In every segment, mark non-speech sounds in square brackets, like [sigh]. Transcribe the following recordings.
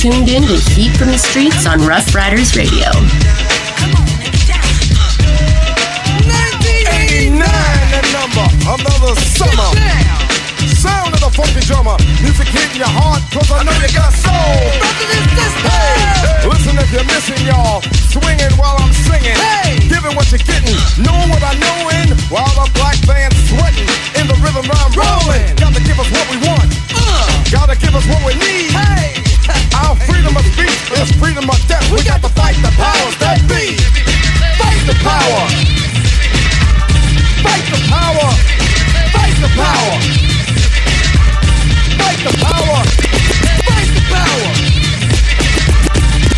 Tuned in to Heat from the Streets on Ruff Ryders Radio. 89, another summer. Sound of the funky drummer, music hitting your heart, cause I know you got soul. Hey, listen if you're missing y'all, swinging while I'm singing, Hey. giving what you're getting, knowing what I know in, while the black band's sweating, in the rhythm I'm rolling. Gotta give us what we want, gotta give us what we need. Our freedom of speech is freedom of death. We got to fight the powers that be. Fight the power. Fight the power. Fight the power. Fight the power. Fight the power.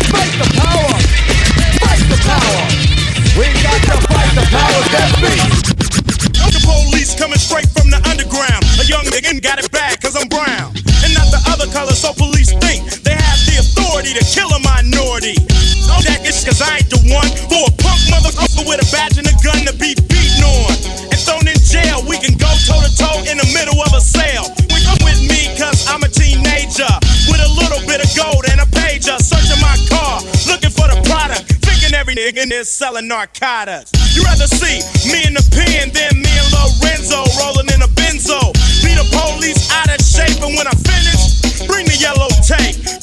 Fight the power. Fight the power. We got to fight the powers that be. The police coming straight from the underground. A young nigga got it bad cause I'm brown. And not the other color, so police think authority to kill a minority. No, that is cause I ain't the one for a punk motherfucker with a badge and a gun to be beaten on. And thrown in jail, we can go toe to toe in the middle of a sale. We come with me cause I'm a teenager. With a little bit of gold and a pager. Searching my car, looking for the product. Thinking every nigga there selling narcotics. You rather see me in the pen than me and Lorenzo rolling in a benzo. Be the police out of shape, and when I finish, bring the yellow tape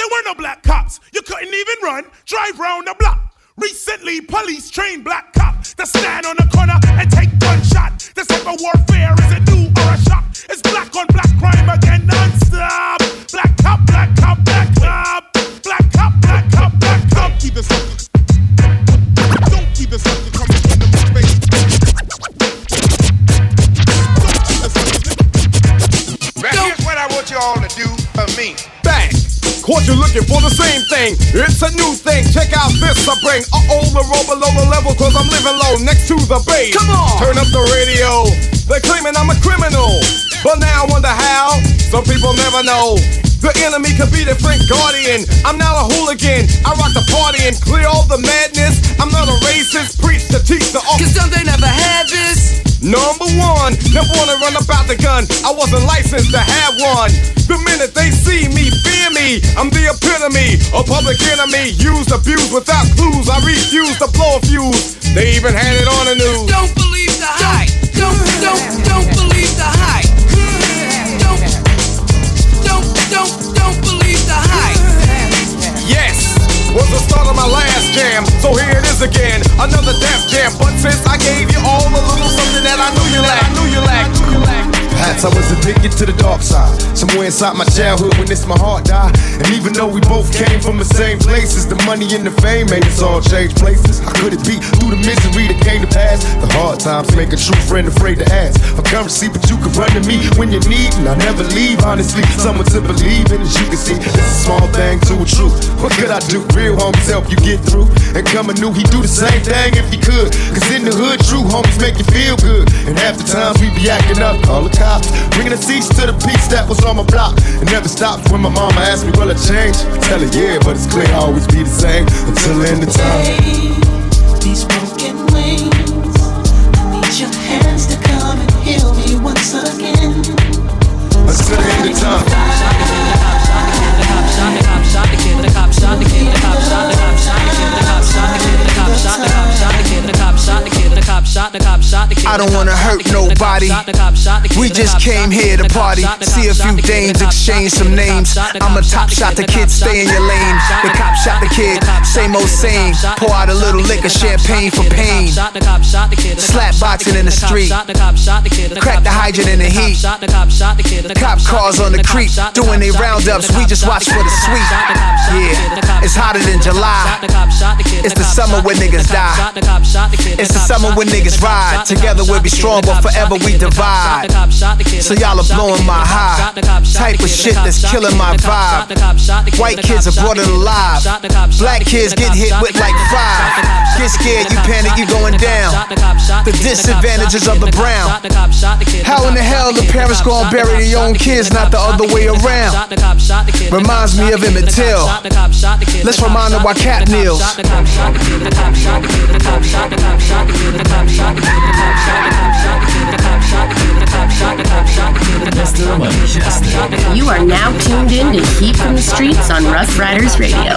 There were no black cops. You couldn't even run, drive round the block. Recently, police trained black cops to stand on the corner and take gunshot. This type of warfare is a new or a shock? It's black on black crime again non-stop. Black cop, black cop, black cop. Black cop, black cop, black cop. Don't Keep this up. Don't keep this up. Caught you looking for the same thing. It's a new thing. Check out this I bring. Uh oh, the roll below the level, cause I'm living low next to the base. Come on! Turn up the radio. They're claiming I'm a criminal. But now I wonder how. Some people never know. The enemy could be the Frank Guardian. I'm not a hooligan. I rock the party and clear all the madness. I'm not a racist. Preach to teach the Cause don't they never had this? Number one, never wanna run about the gun. I wasn't licensed to have one. The minute they see me, fear me. I'm the epitome of public enemy. Used, abused without clues. I refuse to blow a fuse. They even had it on the news. Don't believe the hype. Don't, don't, don't believe the hype. Was the start of my last jam. So here it is again, another death jam. But since I gave you all a little something that I knew you lacked, I knew you lacked. Perhaps I was addicted to the dark side. Somewhere inside my childhood when this my heart died. And even though we both came from the same places, the money and the fame made us all change places. How could it be through the misery that came to pass? The hard times make a true friend afraid to ask for currency, but you can run to me when you need, and I never leave. Honestly, someone to believe in, as you can see, it's a small thing to a truth. What could I do? Real homies help you get through. And coming new, he do the same thing if he could. Cause in the hood, true homies make you feel good. And half the times we be acting up, call the cops. Bringing the seats to the peace that was on my block. It never stops when my mama asked me, will I change? I tell her, yeah, but it's clear I always be the same until the end of time. these broken wings. I need your hands to come and heal me once again. Until the end of time. The cop shot the cop shot the kid, the cop shot the kid, the cop shot the cop shot the kid, the cop shot the kid, the cop shot the cop shot the kid, the cop I don't wanna hurt nobody. We just came here to party, see a few dames, exchange some names. I'm a top shot the kid, stay in your lane. The cop shot the kid, same old same. Pour out a little liquor, champagne for pain. Slap boxing in the street, crack the hydrant in the heat. The cop cars on the creek, doing they roundups. We just watch for the sweet. Yeah, it's hotter than July. It's the summer when niggas die. It's the summer when niggas ride. Together we'll be strong, but forever we divide. So y'all are blowing my high. Type of shit that's killing my vibe. White kids are brought it alive. Black kids get hit with like five. Get scared, you panic, you going down. The disadvantages of the brown. How in the hell the parents gonna bury their own kids, not the other way around? Reminds me of Emmett Till. Let's remind them why Cap kneels. You are now tuned in to Heat from the Streets on Ruff Ryders Radio.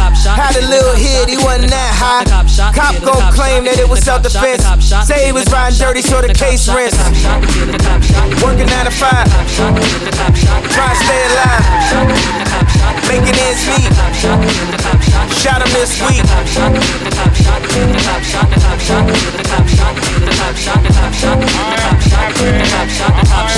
Had a little hit, he wasn't that high. Cop gon' claim that it was self defense. Say he was riding dirty, so the case rents. Working 9 to 5. Trying to stay alive. Making ends meet. Shot him this week. I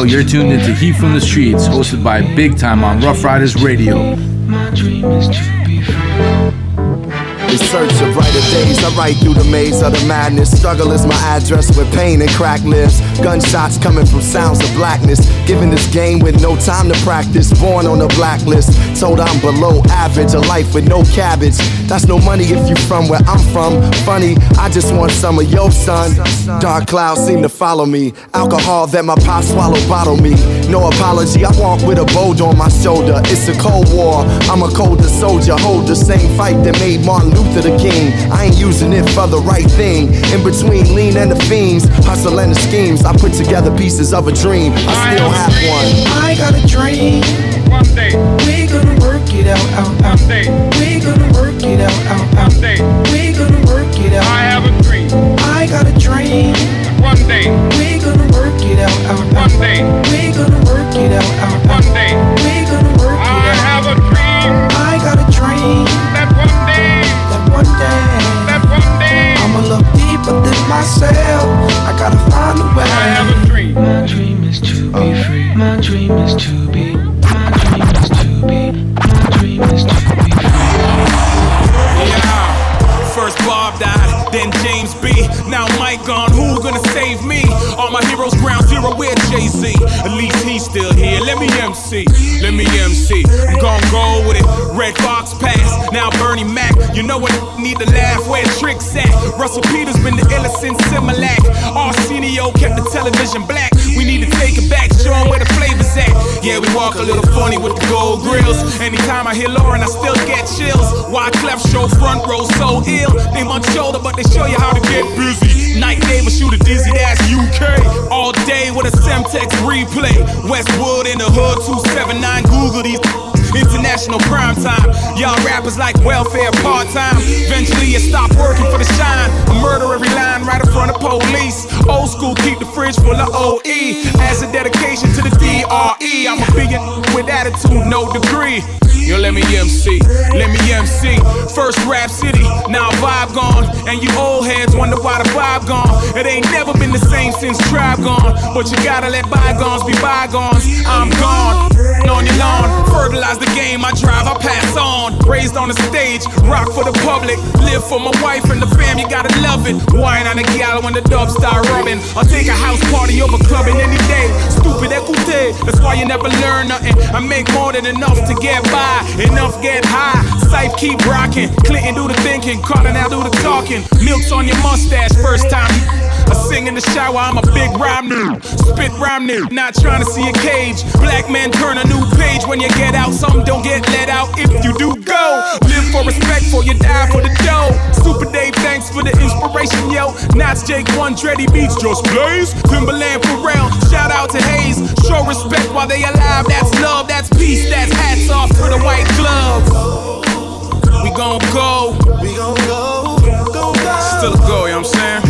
Yo, you're tuned into Heat from the Streets, hosted by Big Time on Ruff Ryders Radio. In search of brighter days, I ride through the maze of the madness. Struggle is my address with pain and cracked lips. Gunshots coming from sounds of blackness. Given this game with no time to practice. Born on a blacklist. Told I'm below average. A life with no cabbage. That's no money if you from where I'm from. Funny, I just want some of your son. Dark clouds seem to follow me. Alcohol that my pop swallowed bottle me. No apology, I walk with a bolt on my shoulder. It's a cold war. I'm a colder soldier. Hold the same fight that made Martin Luther the king. I ain't using it for the right thing. In between lean and the fiends, hustle and the schemes. I put together pieces of a dream. I still have one. I got a dream. One day, We gonna work it out, out, out. one day, We gonna work it out, out, out. one day. We gonna work it out. I have a dream. I got a dream. One day, We gonna work it out, out, one day, We gonna work it out, out, one out. day. My dream is to be. My dream is to be. My dream is to be Yeah. First Bob died, then James B. Now Mike gone, who gonna save me? All my heroes ground zero, where Jay Z? At least he's still here. Let me MC, let me MC. I'm gon' go with it. Redd Foxx pass, now Bernie Mac. You know what? Need to laugh where tricks at. Russell Peters been the illest Similac. Arsenio kept the television black. We need to take it back, show where the flavor's at. Yeah, we walk a little funny with the gold grills. Anytime I hear Lauren, I still get chills. Why Clef show front row so ill? They much shoulder, but they show you how to get busy. Night neighbor shoot a dizzy, that's UK. All day with a Semtex replay. Westwood in the hood, 279. Google these. International prime time. Y'all rappers like welfare part time. Eventually, you stop working for the shine. Murder every line right in front of police. Old school, keep the fridge full of OE. As a dedication to the DRE, I'm a big with attitude, no degree. Yo, let me MC, let me MC. First rap city, now vibe gone. And you old heads wonder why the vibe gone. It ain't never been the same since tribe gone. But you gotta let bygones be bygones. I'm gone, on your lawn. Fertilize the game, I drive, I pass on. Raised on the stage, rock for the public. Live for my wife and the fam, you gotta love it. Wine on the gal when the dubs start rubbing. I'll take a house party over clubbing any day. Stupid écoute, that's why you never learn nothing. I make more than enough to get by. Enough get high. Safe keep rocking. Clinton do the thinking. Carter now do the talking. Milk's on your mustache first time. I sing in the shower, I'm a big rhyme new. Spit rhyme new, not trying to see a cage. Black man turn a new page when you get out. Some don't get let out if you do go. Live for respect, for you die for the dough. Super Dave, thanks for the inspiration, yo. Nats Jake One, Dreddy Beats, just blaze. Timbaland Pharrell, shout out to Hayes. Show respect while they alive, that's love, that's peace, that's hats off to the white gloves. We gon' go. We gon' go. go, go. Still a go, you know what I'm saying?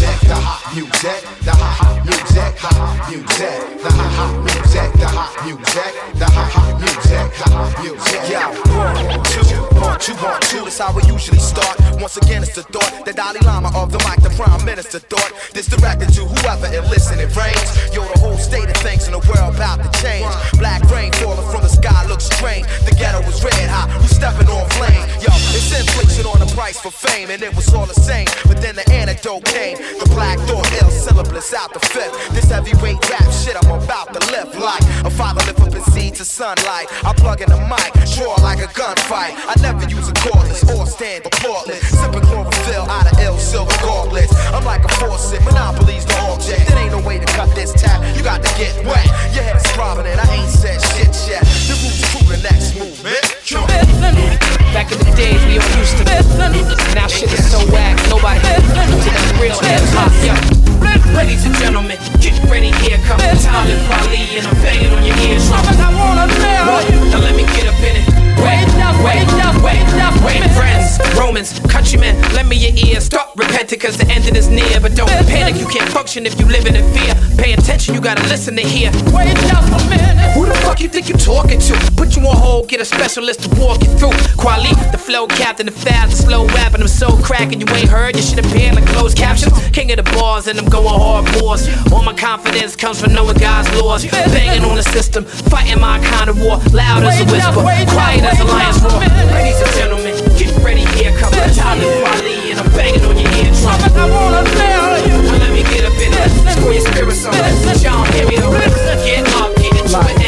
music, the hot music, the hot music, hot music, the hot music, the hot music, the hot music, hot music. Yeah, one, two, one, two, one, two. It's how we usually start. Once again, it's the thought, the Dalai Lama of the mic, the Prime Minister thought. This directed to whoever and listen, it rains. Yo, the whole state of things in the world about to change. Black rain falling from the sky looks strange. The ghetto was red hot, we stepping on flame. Yo, it's inflation on the price for fame, and it was all the same. But then the antidote came. The black thought, ill syllabless out the fifth. This heavyweight rap shit I'm about to lift like a father lift up his seed to sunlight. I plug in the mic, draw like a gunfight. I never use a cordless or stand applaudless. Sipping chlorophyll out of ill silver gauntlets. I'm like a faucet, monopolies the object. There ain't no way to cut this tap. You got to get wet. Your head is throbbing and I ain't said shit yet. The roots true, the next movement. Back in the days, we all used to Now shit is so whack, nobody to real hip hop, yo. Ladies and gentlemen, get ready, here comes Talib Kweli, and I'm banging on your ears. Now let me get up in it. Wait, wait, wait, wait, friends, Romans, countrymen, lend me your ears. Stop repenting, cause the ending is near. But don't panic, you can't function if you living in fear. Pay attention, you gotta listen to hear. Wait just a minute. Who the fuck you think you talking to? Put you on hold, get a specialist to walk you through. Kweli, the flow captain, the fast, the slow rapping. I'm so cracking, you ain't heard. You should appear like closed captions. King of the bars, and I'm going hard force. All my confidence comes from knowing God's laws. Banging on the system, fighting my kind of war. Loud as a whisper, quiet as a lion's roar. Ladies and gentlemen, get ready, here comes the Talib Kweli, and I'm banging on your eardrum. I wanna tell you. Let me get up in it. Your spirits on. Y'all hear me. Get up, get into it,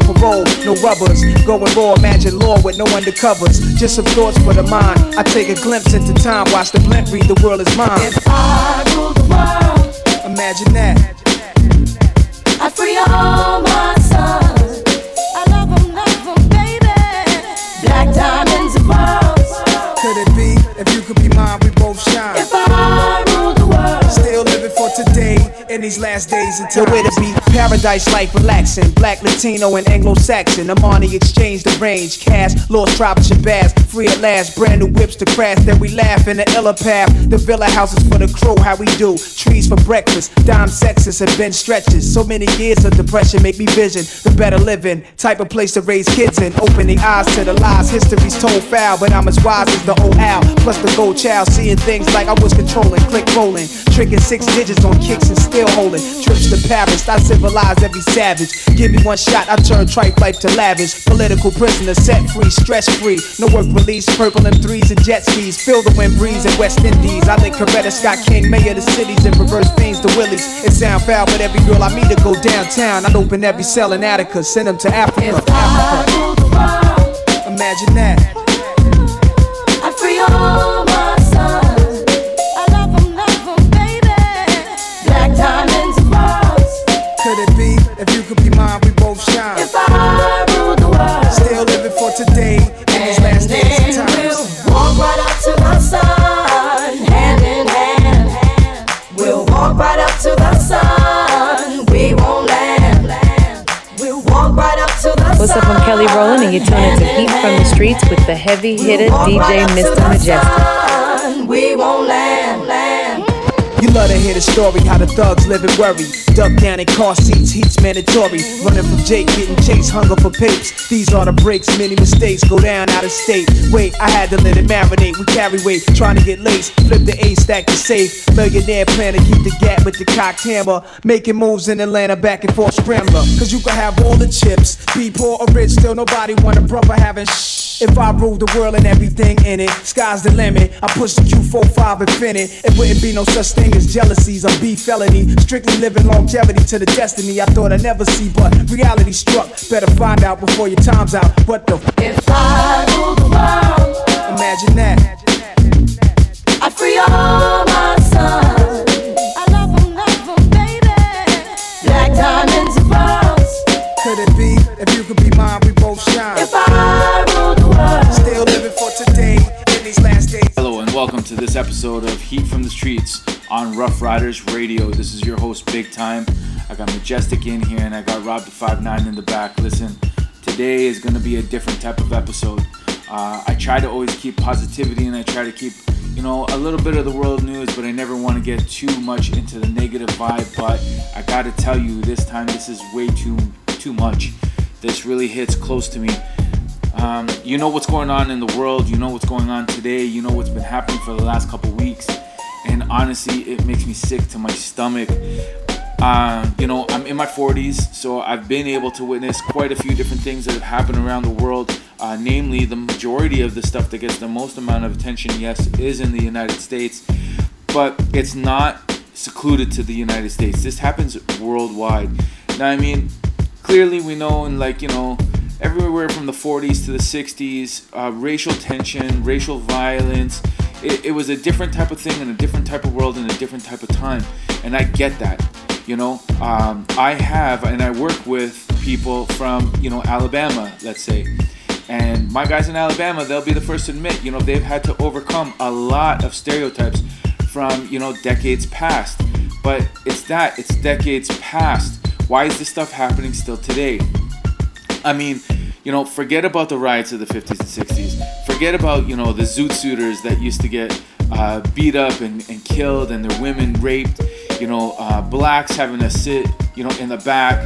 parole, no rubbers. Going raw, imagine law with no undercovers. Just some thoughts for the mind. I take a glimpse into time, watch the blimp read, the world is mine. If I rule the world, Imagine that. I free all my sons. I love them, love them, baby. Black diamonds and pearls. Could it be if you could be mine, we both shine? If in these last days until The to be paradise life relaxing. Black, Latino, and Anglo Saxon. Armani exchange the range. Cash, lost tribes and bass. Free at last. Brand new whips to crash. Then we laugh in the illa path. The villa houses for the crew. How we do. Trees for breakfast. Dime sexes and bench stretches. So many years of depression make me vision the better living. Type of place to raise kids in. Opening eyes to the lies. History's told foul. But I'm as wise as the old owl. Plus the gold child. Seeing things like I was controlling. Click rolling. Tricking six digits on kicks and still holding. Trips to Paris. I civilize every savage. Give me one shot, I turn tripe life to lavish. Political prisoner, set free, stress free. No work release, purple M3s and jet skis. Feel the wind breeze in West Indies. I think Coretta Scott King, mayor of the cities, and reverse fiends to Willies. It sound foul, but every girl I meet to go downtown. I'd open every cell in Attica, send them to Africa. Africa. Imagine that. I free all What's up? I'm Kelly Rowland, and you're tuning to Heat from the Streets with the heavy hitter DJ Mr. Majestic. We won't land. land. Love to hear the story, how the thugs live and worry. Duck down in car seats, heat's mandatory. Running from Jake, getting chased, hunger for papes. These are the breaks, many mistakes go down out of state. Wait, I had to let it marinate. We carry weight, trying to get laced. Flip the A stack to safe. Millionaire plan to keep the gap with the cocked hammer. Making moves in Atlanta, back and forth scrambler. Cause you can have all the chips. Be poor or rich, still nobody want a brother having shh. If I ruled the world and everything in it, sky's the limit. I push the Q45 infinite. It wouldn't be no such thing as jealousies or B felony. Strictly living longevity to the destiny I thought I'd never see, but reality struck. Better find out before your time's out. What the? If I rule the world, Imagine that. I free all episode of Heat from the Streets on Ruff Ryders Radio. This is your host, Big Time. I got Majestic in here and I got Rob the 5'9 in the back. Listen, today is going to be a different type of episode. Uh, I try to always keep positivity and I try to keep, you know, a little bit of the world news, but I never want to get too much into the negative vibe. But I got to tell you, this time this is way too too much. This really hits close to me. Um, you know what's going on in the world. You know what's going on today. You know what's been happening for the last couple weeks. And honestly, it makes me sick to my stomach. Uh, you know, I'm in my 40s, so I've been able to witness quite a few different things that have happened around the world. Uh, namely, the majority of the stuff that gets the most amount of attention, yes, is in the United States, but it's not secluded to the United States. This happens worldwide. Now, I mean, clearly we know in like you know everywhere from the 40s to the 60s uh, racial tension racial violence it, it was a different type of thing in a different type of world in a different type of time. And i get that you know? Um, i have and i work with people from you know alabama let's say. And my guys in alabama they'll be the first to admit you know they've had to overcome a lot of stereotypes from you know decades past. But it's that it's decades past. Why is this stuff happening still today I mean, you know, forget about the riots of the 50s and 60s. Forget about, you know, the zoot suiters that used to get uh, beat up and, and killed and their women raped. You know, uh, blacks having to sit, you know, in the back.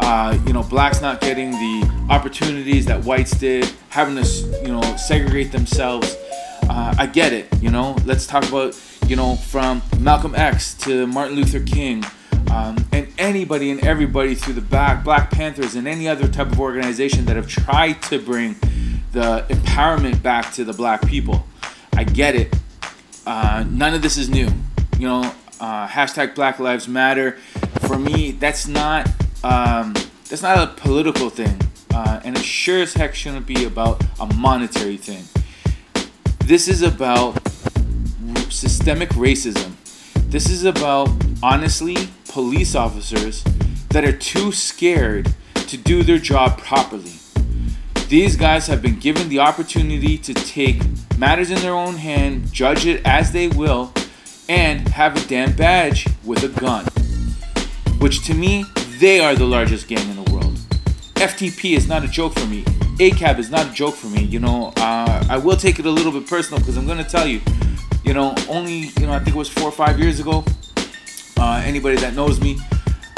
Uh, you know, blacks not getting the opportunities that whites did, having to, you know, segregate themselves. Uh, I get it, you know. Let's talk about, you know, from Malcolm X to Martin Luther King, um, and anybody and everybody through the back, Black Panthers and any other type of organization that have tried to bring the empowerment back to the black people. I get it. Uh, none of this is new. You know, uh, hashtag Black Lives Matter. For me, that's not um, that's not a political thing, uh, and it sure as heck shouldn't be about a monetary thing. This is about systemic racism. This is about honestly police officers that are too scared to do their job properly. These guys have been given the opportunity to take matters in their own hand, judge it as they will, and have a damn badge with a gun. Which to me, they are the largest gang in the world. FTP is not a joke for me. ACAB is not a joke for me. You know, uh, I will take it a little bit personal because I'm going to tell you, you know, only, you know, I think it was four or five years ago, uh, anybody that knows me,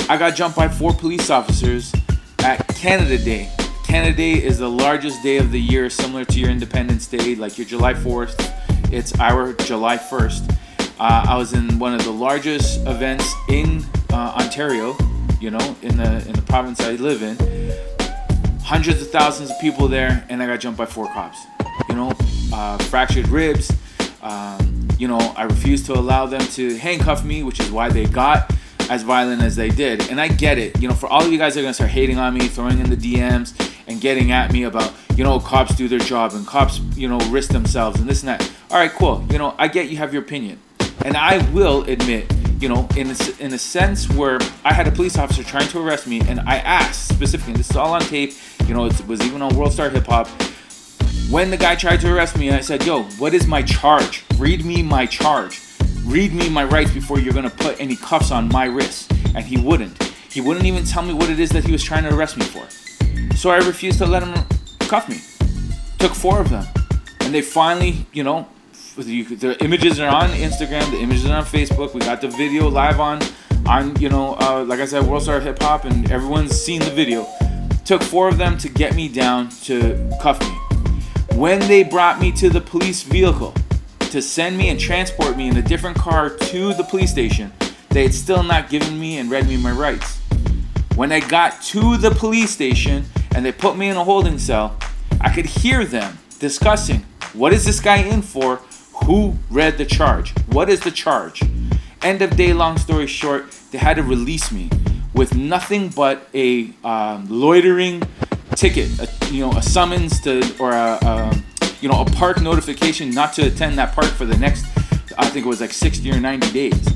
I got jumped by four police officers at Canada Day. Canada Day is the largest day of the year, similar to your Independence Day, like your July 4th. It's our July 1st. Uh, I was in one of the largest events in uh, Ontario, you know, in the in the province I live in. Hundreds of thousands of people there, and I got jumped by four cops. You know, uh, fractured ribs. Um, you know, I refused to allow them to handcuff me, which is why they got as violent as they did. And I get it. You know, for all of you guys that are gonna start hating on me, throwing in the DMs, and getting at me about, you know, cops do their job and cops, you know, risk themselves and this and that. All right, cool. You know, I get you have your opinion, and I will admit you know, in a, in a sense where I had a police officer trying to arrest me, and I asked specifically, this is all on tape, you know, it was even on World Star Hip Hop. When the guy tried to arrest me, and I said, Yo, what is my charge? Read me my charge. Read me my rights before you're gonna put any cuffs on my wrists. And he wouldn't. He wouldn't even tell me what it is that he was trying to arrest me for. So I refused to let him cuff me. Took four of them. And they finally, you know, the images are on Instagram, the images are on Facebook. We got the video live on, on you know, uh, like I said, World Star Hip Hop, and everyone's seen the video. Took four of them to get me down to cuff me. When they brought me to the police vehicle to send me and transport me in a different car to the police station, they had still not given me and read me my rights. When I got to the police station and they put me in a holding cell, I could hear them discussing what is this guy in for who read the charge? What is the charge? End of day, long story short, they had to release me with nothing but a um, loitering ticket, a, you know, a summons to or a, a, you know a park notification not to attend that park for the next, I think it was like 60 or 90 days.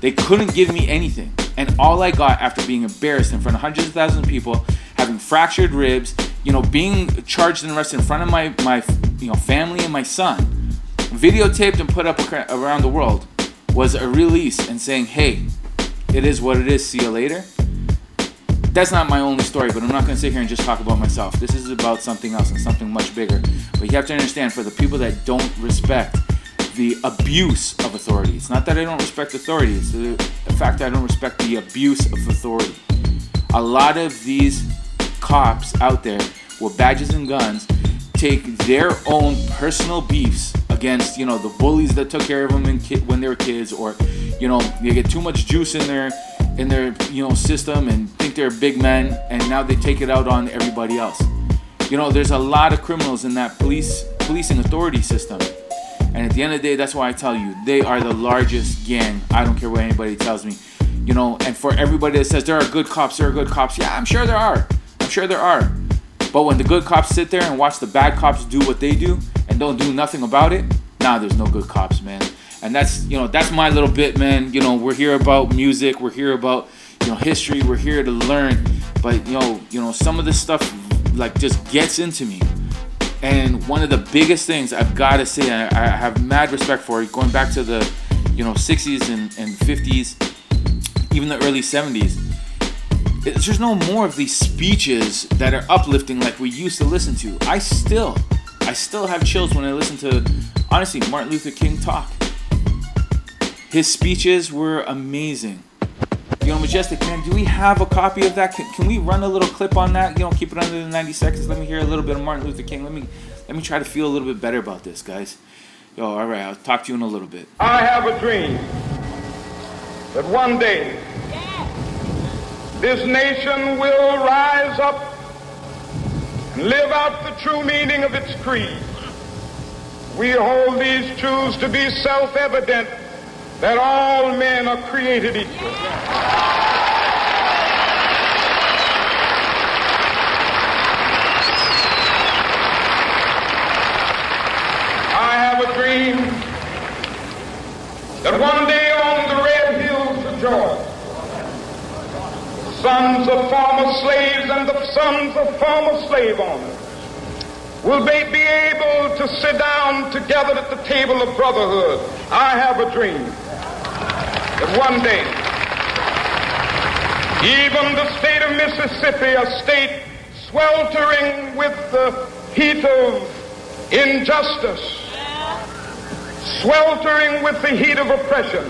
They couldn't give me anything, and all I got after being embarrassed in front of hundreds of thousands of people, having fractured ribs, you know, being charged and arrested in front of my my you know family and my son videotaped and put up around the world was a release and saying, hey, it is what it is, see you later. That's not my only story, but I'm not going to sit here and just talk about myself. This is about something else and something much bigger. But you have to understand for the people that don't respect the abuse of authority, it's not that I don't respect authority, it's the, the fact that I don't respect the abuse of authority. A lot of these cops out there with badges and guns take their own personal beefs against you know the bullies that took care of them when they were kids or you know they get too much juice in their in their you know system and think they're big men and now they take it out on everybody else. You know there's a lot of criminals in that police policing authority system. And at the end of the day that's why i tell you they are the largest gang. I don't care what anybody tells me. You know and for everybody that says there are good cops there are good cops yeah i'm sure there are. I'm sure there are. But when the good cops sit there and watch the bad cops do what they do and don't do nothing about it, nah, there's no good cops, man. And that's you know that's my little bit, man. You know we're here about music, we're here about you know history, we're here to learn. But you know you know some of this stuff like just gets into me. And one of the biggest things I've got to say, I, I have mad respect for, going back to the you know 60s and, and 50s, even the early 70s there's no more of these speeches that are uplifting like we used to listen to. I still, I still have chills when I listen to, honestly, Martin Luther King talk. His speeches were amazing. You know, Majestic Man, do we have a copy of that? Can, can we run a little clip on that? You know, keep it under the 90 seconds. Let me hear a little bit of Martin Luther King. Let me, let me try to feel a little bit better about this, guys. Yo, all right, I'll talk to you in a little bit. I have a dream that one day this nation will rise up and live out the true meaning of its creed. We hold these truths to be self-evident that all men are created equal. I have a dream that one day on the red hills of Georgia, sons of former slaves and the sons of former slave owners will be able to sit down together at the table of brotherhood. I have a dream that one day, even the state of Mississippi, a state sweltering with the heat of injustice, sweltering with the heat of oppression,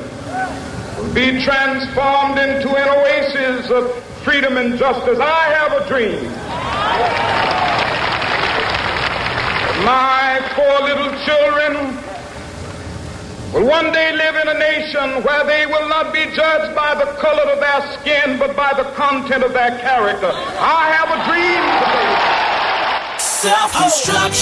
will be transformed into an oasis of freedom and justice. I have a dream. My four little children will one day live in a nation where they will not be judged by the color of their skin, but by the content of their character. I have a dream today.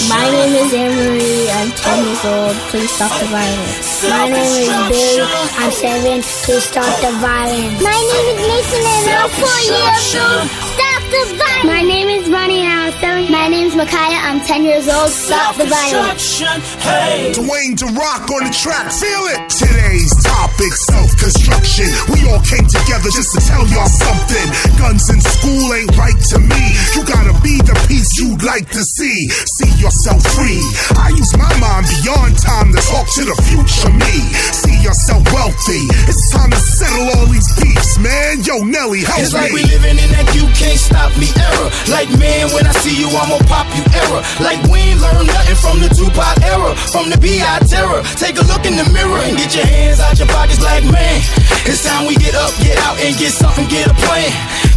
My name is Anne-Marie. I'm 10 years old. Please stop the violence. My name is Bill. I'm 7. Please stop the violence. My name is Mason and I'm 4 years old. Stop the violence. My name is Ronnie and I'm 7. My name is Micaiah. I'm 10 years old. Stop the violence. Hey. Dwayne the Rock on the track, feel it. Today's topic, self-construction. We all came together just to tell y'all something. Guns in school ain't right to me. You gotta be the peace you'd like to see. See yourself free. I use my mind beyond time to talk to the future me. See yourself wealthy. It's time to settle all these beefs, man. Yo, Nelly, help It's me. like we living in that you can't stop me era. Like man, when I see you, I'ma pop you error. Like we ain't learned nothing from the Tupac era, from the B.I. terror. Take a look in the mirror and get your hands out your pockets like man. It's time we get up, get out, and get something, get a plan.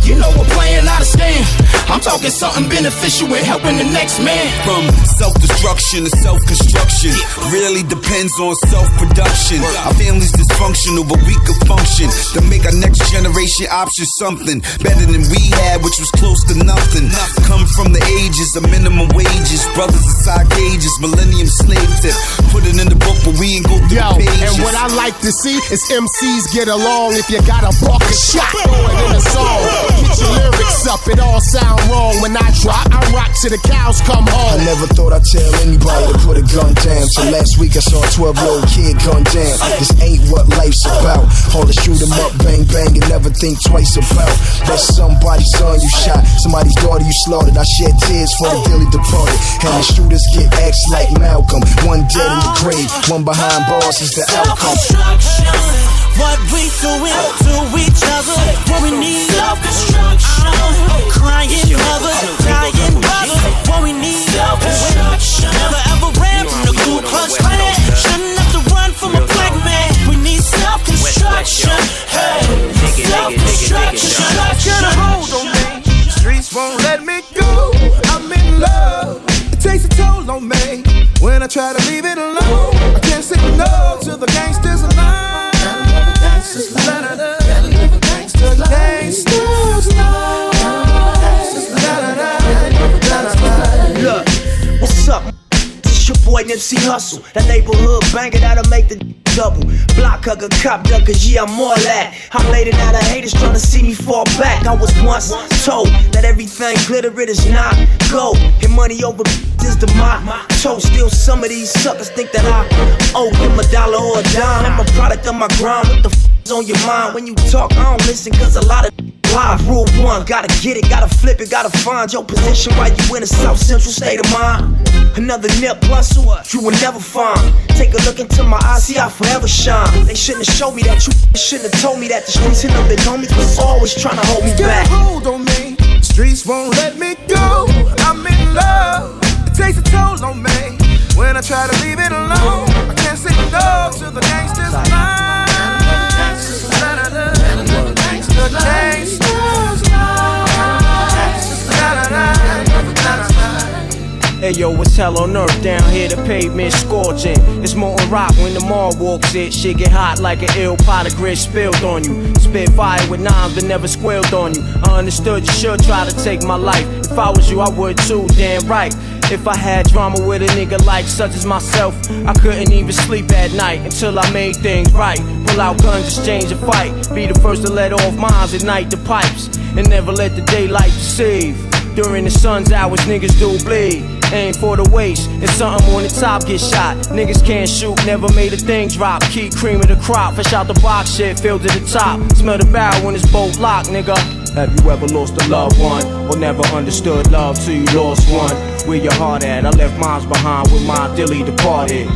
You know we're playing not a scam. I'm talking something beneficial and helping the next man. From self-destruction to self-construction really depends on self-production. Our family's dysfunctional, but we can function to make our next generation option something better than we had, which was close to nothing. Come from the ages of minimum wages, brothers inside cages, millennium slave tip. Put it in the book, but we ain't go through Yo, the pages. and what I like to see is MCs get along. If you got a buck a shot, throw it in a song. Get your lyrics up, it all sound wrong. When I drop, I rock till the cows come home. I never thought I'd tell anybody to put a gun down. Till last week I saw a 12 year old kid gunned down. This ain't what life's about. All the shoot 'em up, bang bang, and never think twice about. That's somebody's son you shot, somebody's daughter you slaughtered. I shed tears for the dearly departed. And the shooters get axed like Malcolm. One dead in the grave, one behind bars is the outcome. What we doing to each other, what we need self-destruction. Oh, crying mother, dying what we need. Never ever ran from the Ku Klux Nipsey Hussle. That neighborhood banger that'll make the [laughs] double. Block hugger, cop ducker, yeah, I'm all that. I'm it out of haters trying to see me fall back. I was once told that everything glitter it is not gold. And money over [laughs] is the motto. Still, some of these suckers think that I owe them a dollar or a dime. I'm a product of my grind. What the [laughs] f on your mind? When you talk, I don't listen, cause a lot of live. Rule one, gotta get it, gotta flip it, gotta find your position while you in a South Central state of mind. Another nip plus you will never find. Take a look into my eyes, see I forever shine. They shouldn't have showed me that, you shouldn't have told me that. The streets and the big homies was always trying to hold me Get back. a hold on me. Streets won't let me go. I'm in love. It takes a toll on me. When I try to leave it alone, I can't say no to the gangsters alive. Gangsters, gangsters, Hey yo, what's hell on earth down here? The pavement scorching. It's molten rock when the mall walks it. Shit get hot like an ill pot of grit spilled on you. Spit fire with knives that never squealed on you. I understood you should try to take my life. If I was you, I would too, damn right. If I had drama with a nigga like such as myself, I couldn't even sleep at night until I made things right. Pull out guns, exchange a fight. Be the first to let off mines, ignite the pipes, and never let the daylight deceive. During the sun's hours, niggas do bleed. Aim for the waist, and something on the top get shot. Niggas can't shoot, never made a thing drop. Keep cream of the crop, fish out the box, shit filled to the top. Smell the barrel when it's bolt locked, nigga. Have you ever lost a loved one or never understood love till you lost one? Where your heart at? I left mine behind with my dearly departed.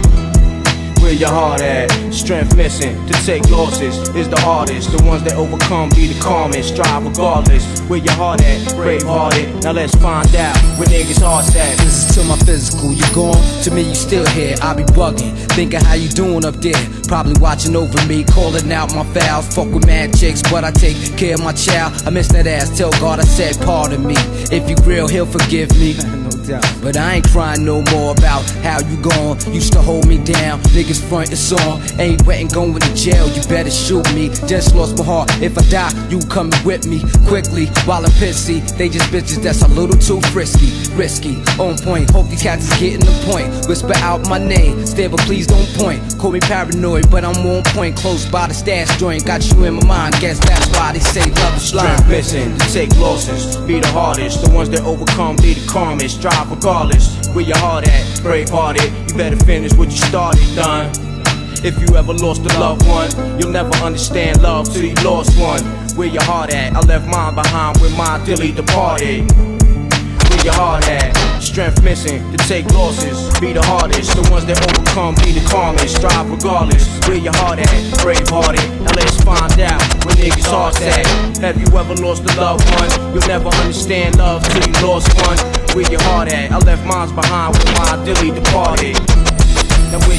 Where your heart at? Strength missing to take losses is the hardest. The ones that overcome be the calmest. Strive regardless. Where your heart at? Brave hearted. Now let's find out where niggas' hearts at. This is to my physical. You gone? To me, you still here. I be bugging. Thinking how you doing up there. Probably watching over me. Calling out my fouls. Fuck with mad chicks, but I take care of my child. I miss that ass. Tell God I said pardon me. If you real, he'll forgive me. [laughs] no doubt. But I ain't crying no more about how you gone. Used to hold me down, niggas front and song. Ain't wetting going to jail, you better shoot me. Just lost my heart, if I die, you coming with me quickly. While I'm pissy, they just bitches that's a little too frisky. Risky, on point, hope these cats is getting the point. Whisper out my name, stare but please don't point. Call me paranoid, but I'm on point. Close by the stash joint, got you in my mind. Guess that's why they say love is blind. missing to take losses, be the hardest. The ones that overcome be the calmest. Strive regardless. Where your heart at? Brave hearted. You better finish what you started, done. If you ever lost a loved one, you'll never understand love till you lost one. Where your heart at? I left mine behind with my dearly departed. Where your heart at? Strength missing to take losses, be the hardest. The ones that overcome be the calmest. Strive regardless. Where your heart at? Brave hearted. Now let's find out where niggas' hearts at. Have you ever lost a loved one? You'll never understand love till you lost one. Where your heart at? I left mine behind with my dearly departed. Now where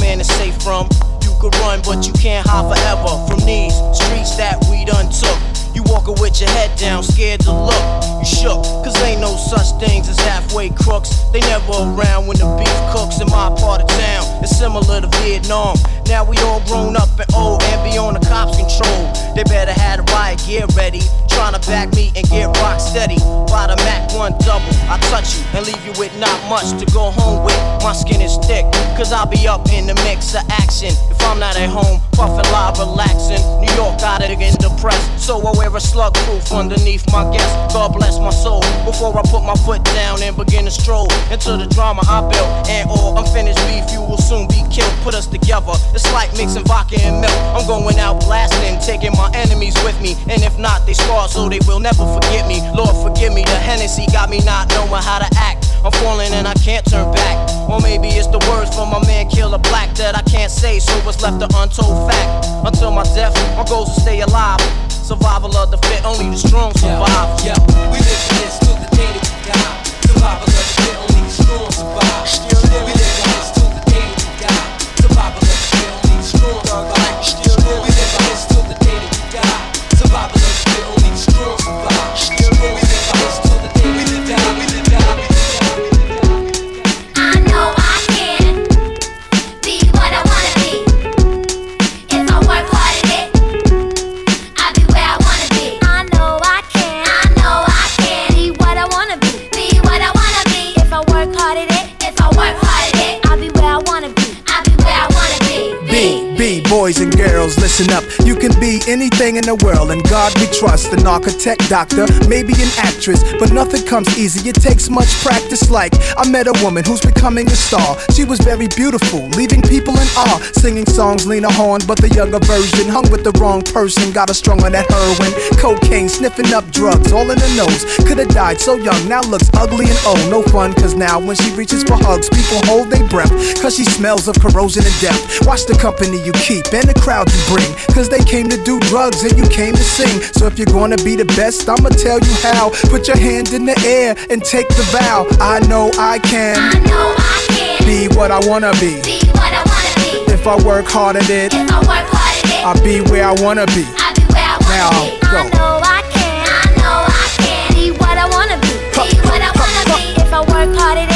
man is safe from. You could run, but you can't hide forever from these streets that we done took. You walking with your head down, scared to look. You shook, cause ain't no such things as halfway crooks. They never around when the beef cooks in my part of town. It's similar to Vietnam. Now we all grown up and old and be on the cops' control. They better have the riot gear ready. Trying to back me and get rock steady. By the Mac 1 double, I touch you and leave you with not much to go home with. My skin is thick, cause I'll be up in the mix of action. If I'm not at home, puffin' live, relaxing. New York got it again depressed, so I wear a slug proof underneath my guest. God bless my soul. Before I put my foot down and begin to stroll into the drama I built. And all unfinished beef, you will soon be killed. Put us together, it's like mixing vodka and milk. I'm going out blasting, taking my enemies with me. And if not, they scar so they will never forget me. Lord, forgive me, the Hennessy got me not knowing how to act. I'm falling and I can't turn back. Or maybe it's the words from my man Killa Black that I can't say, so it's left an untold fact. Until my death, my goals to stay alive. Survival of the fit, only the strong survive. Yo, we live this till the day that we die. Survival of the fit, only the strong survive. Boys and girls, listen up. You can be anything in the world, and God we trust. An architect, doctor, maybe an actress, but nothing comes easy. It takes much practice. Like, I met a woman who's becoming a star. She was very beautiful, leaving people in awe. Singing songs, Lena Horne, but the younger version. Hung with the wrong person, got her strung on that heroin. Cocaine, sniffing up drugs, all in the nose. Could've died so young, now looks ugly and old. No fun, cause now when she reaches for hugs, people hold their breath. Cause she smells of corrosion and death. Watch the company you keep and the crowd you bring. Cause they came to do drugs and you came to sing. So if you're gonna be the best, I'ma tell you how. Put your hand in the air and take the vow. I know I can. I know I can Be what I wanna be. be what I wanna be. If I work hard at it, If I work hard at it, I'll be where I wanna be. I'll be where I wanna Now, be. go. I know I can. I know I can be what I wanna be. Be what I wanna be. If I work hard at it, if I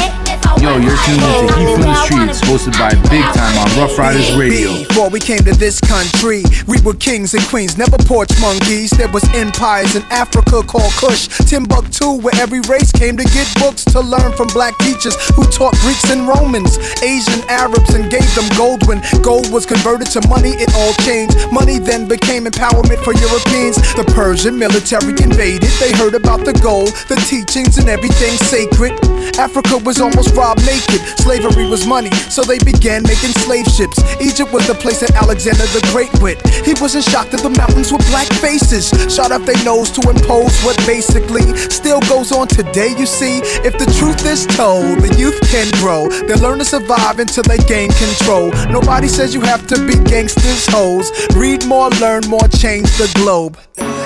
Yo, you're tuned into Heat from the where I wanna Streets, hosted by Big Time on Ruff Ryders Radio. Before we came to this country, we were kings and queens, never porch monkeys. There was empires in Africa called Kush, Timbuktu, where every race came to get books to learn from black teachers who taught Greeks and Romans, Asian Arabs, and gave them gold. When gold was converted to money, it all changed. Money then became empowerment for Europeans. The Persian military invaded. They heard about the gold, the teachings, and everything sacred. Africa was almost robbed job naked. Slavery was money, so they began making slave ships. Egypt was the place that Alexander the Great went. He wasn't shocked that the mountains were black faces. Shot up their nose to impose what basically still goes on today, you see. If the truth is told, the youth can grow. They learn to survive until they gain control. Nobody says you have to be gangsters, hoes. Read more, learn more, change the globe.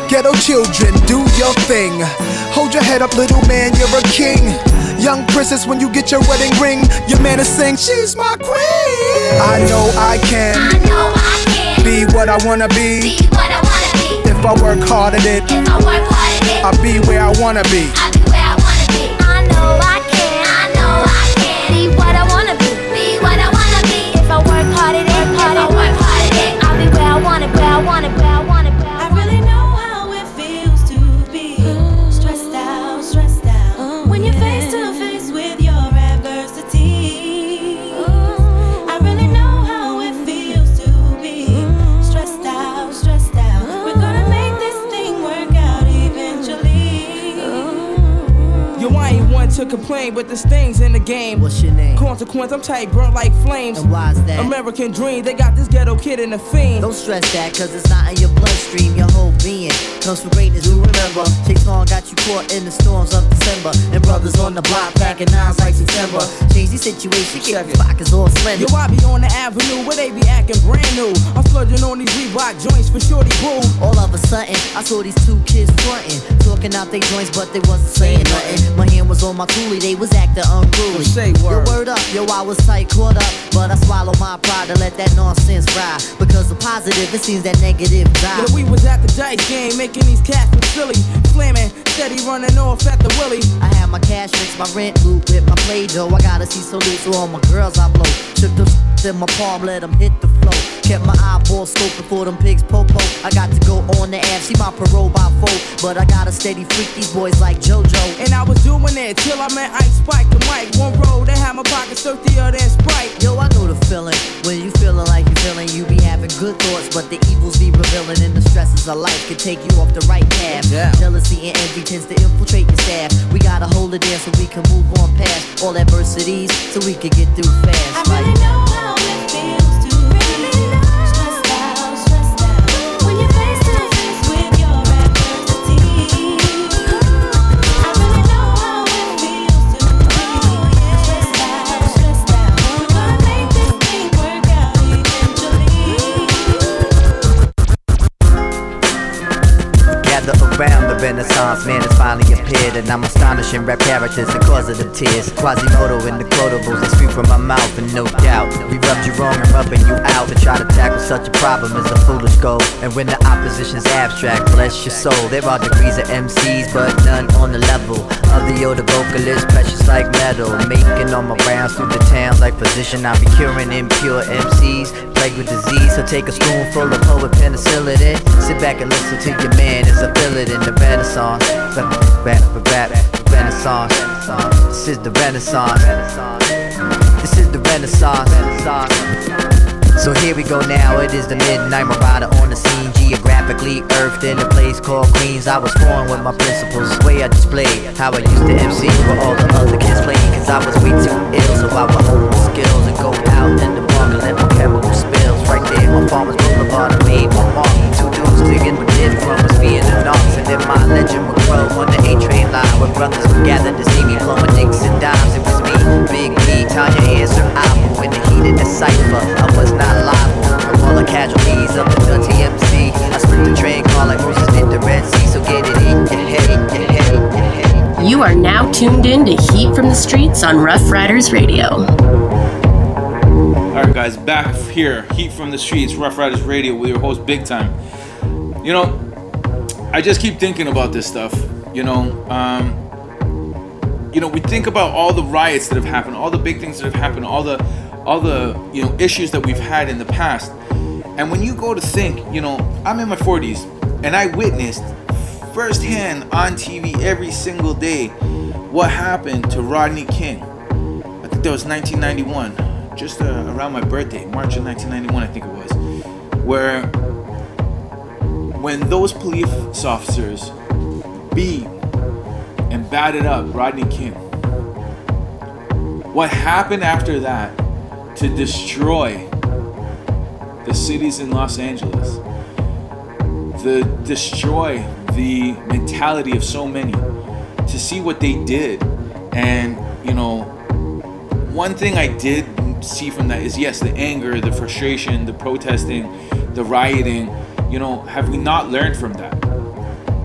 Ghetto children, do your thing. Hold your head up, little man, you're a king. Young princess, when you get your wedding ring, your man is saying, She's my queen. I know I can. I know I can. Be what I wanna be. Be I wanna be. If I work hard at it, If I work hard at it, I'll be where I wanna be. I'll complain, but there's things in the game. What's your name? Consequence, I'm tight, burnt like flames. And why's that? American dream, they got this ghetto kid in the fiend. Don't stress that, cause it's not in your bloodstream. Your whole being comes from greatness. You remember, Chase on got you caught in the storms of December. And brothers on the block packing nines like September. Change the situation, get your pockets all slender. Yo, I be on the avenue where they be acting brand new. I'm splurging on these Reebok joints for shorty boo. All of a sudden, I saw these two kids frontin', talking out their joints, but they wasn't saying nothing. My hand was on my toolie, they was acting unruly. Say word. Yo, word up, yo, I was tight, caught up, but I swallowed my pride to let that nonsense ride. Because the positive, it seems that negative die. Yo, we was at the dice game, making these cats look silly. Slamming, steady running off at the willy. I had my cash fix, my rent loop with my play dough. I gotta see salute to all my girls I blow. Shook the in my palm, let them hit the flow. Kept my eyeball scoping for them pigs popo. I got to go on the app, see my parole by four. But I got to steady freak these boys like JoJo. And I was doing it till I met Ice Spike and Mike. One road, they had my pockets dirtier than Sprite. Yo, I know the feeling. When you feeling like you feeling, you be having good thoughts, but the evils be revealing, and the stresses of life can take you off the right path. Yeah. Jealousy and envy tends to infiltrate your staff. We gotta hold it there so we can move on past all adversities, so we can get through fast. I really know and I'm astonishing rap characters the cause of the tears. Quasimodo in the quotables that spew from my mouth, and no doubt we rubbed you wrong and rubbing you out. To try to tackle such a problem is a foolish goal, and when the opposition's abstract, bless your soul. There are degrees of MCs, but none on the level of the older vocalist, precious like metal. Making all my rounds through the town like physician, I be curing impure MCs, plagued with disease. So take a spoonful of poet penicillin, in. sit back and listen to your man as I feel it in the Renaissance. Rap, Renaissance. This is the Renaissance. This is the Renaissance. So here we go now, it is the midnight marauder on the scene Geographically earthed in a place called Queens I was born with my principles, the way I displayed How I used to MC where all the other kids played Cause I was way too ill, so I would hold my skills And go out in the park and let my chemical spills Right there on Farmers Boulevard, I made my mark Two dudes digging what did from was being an arts And then my legend would on the A-train line Where brothers would gather to see me blowing dicks and dimes It was me, Big B, Tanya Answer, Apple. In the heat of the cypher, I was not liable. From all the casualties of the dirty I split the train car like Moses did the Red Sea. So get it in your head, in your head, in your head You are now tuned in to Heat from the Streets on Ruff Ryders Radio. Alright, guys, back here, Heat from the Streets, Ruff Ryders Radio. With your host, Big Time. You know, I just keep thinking about this stuff. You know, um, you know, we think about all the riots that have happened, all the big things that have happened, all the, all the, you know, issues that we've had in the past. And when you go to think, you know, I'm in my 40s, and I witnessed firsthand on TV every single day what happened to Rodney King. I think that was 1991 just uh, around my birthday, March of 1991, I think it was, where when those police officers beat and batted up Rodney King, What happened after that to destroy the cities in Los Angeles, to destroy the mentality of so many, to see what they did, and you know, one thing I did see from that is yes, the anger, the frustration, the protesting, the rioting. You know, have we not learned from that?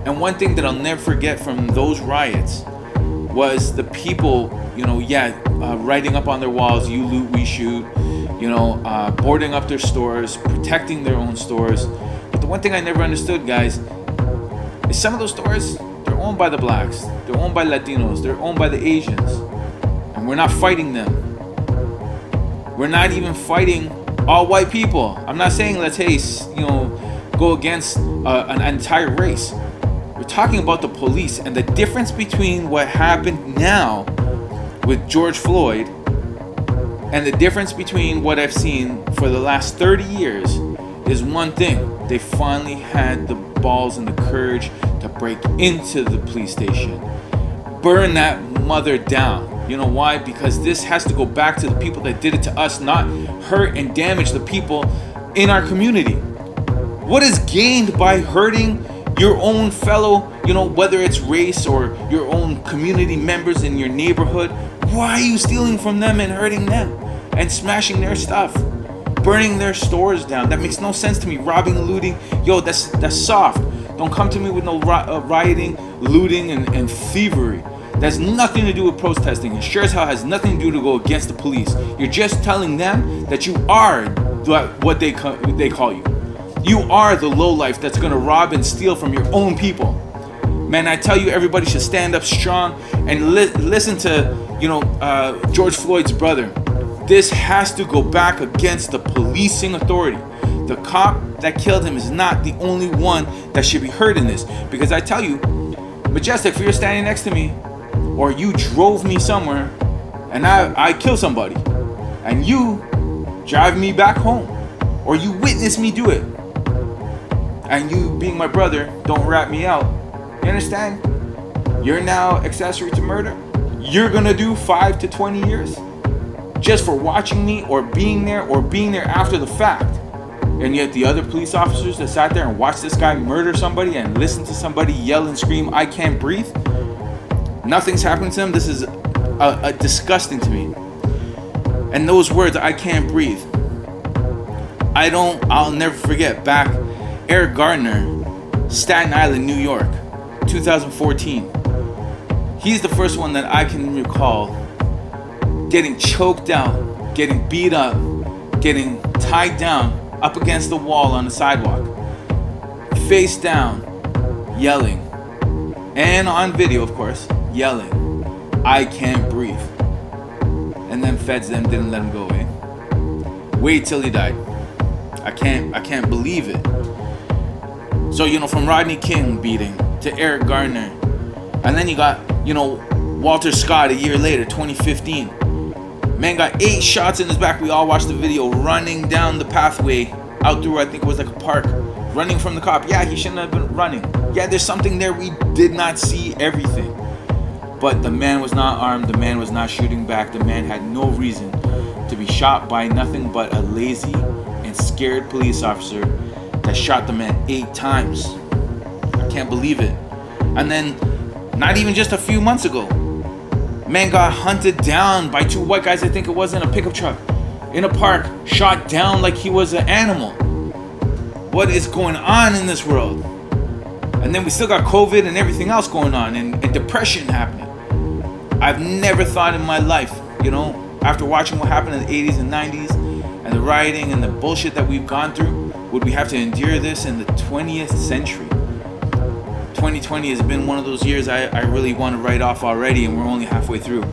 And one thing that I'll never forget from those riots was the people, you know, yeah, uh, writing up on their walls, you loot, we shoot, you know, uh, boarding up their stores, protecting their own stores. But the one thing I never understood, guys, is some of those stores, they're owned by the blacks, they're owned by Latinos, they're owned by the Asians. And we're not fighting them. We're not even fighting all white people. I'm not saying let's, hey, you know, go against uh, an entire race. We're talking about the police and the difference between what happened now with George Floyd and the difference between what I've seen for the last 30 years is one thing. They finally had the balls and the courage to break into the police station, burn that mother down. You know why? Because this has to go back to the people that did it to us, not hurt and damage the people in our community. What is gained by hurting your own fellow, you know, whether it's race or your own community members in your neighborhood? Why are you stealing from them and hurting them and smashing their stuff? Burning their stores down. That makes no sense to me. Robbing looting. Yo, that's that's soft. Don't come to me with no uh, rioting, looting, and, and thievery. That's nothing to do with protesting. It sure as hell has nothing to do to go against the police. You're just telling them that you are what they ca- they call you. You are the lowlife that's gonna rob and steal from your own people. Man, I tell you, everybody should stand up strong and li- listen to, you know, uh, George Floyd's brother. This has to go back against the policing authority. The cop that killed him is not the only one that should be heard in this. Because I tell you, Majestic, if you're standing next to me, or you drove me somewhere, and I, I kill somebody, and you drive me back home, or you witness me do it, and you being my brother don't rat me out. You understand? You're now accessory to murder. You're gonna do five to 20 years just for watching me or being there or being there after the fact. And yet the other police officers that sat there and watched this guy murder somebody and listen to somebody yell and scream, I can't breathe. Nothing's happened to them. This is uh, uh, disgusting to me. And those words, I can't breathe. I don't, I'll never forget back Eric Gardner, Staten Island, New York, 2014. He's the first one that I can recall getting choked out, getting beat up, getting tied down up against the wall on the sidewalk, face down, yelling, and on video, of course, yelling, I can't breathe. And then feds them didn't let him go away. Wait till he died. I can't I can't believe it. So you know, from Rodney King beating to Eric Gardner, and then you got you know Walter Scott a year later, 2015. Man got eight shots in his back. We all watched the video running down the pathway out through I think it was like a park, running from the cop. Yeah, he shouldn't have been running. Yeah, there's something there we did not see everything. But the man was not armed, the man was not shooting back, the man had no reason to be shot by nothing but a lazy and scared police officer that shot the man eight times. I can't believe it. And then, not even just a few months ago, man got hunted down by two white guys, I think it was in a pickup truck, in a park, shot down like he was an animal. What is going on in this world? And then we still got COVID and everything else going on, and, and depression happening. I've never thought in my life, you know, after watching what happened in the 80s and 90s and the rioting and the bullshit that we've gone through, would we have to endure this in the 20th century? 2020 has been one of those years I, I really want to write off already, and we're only halfway through.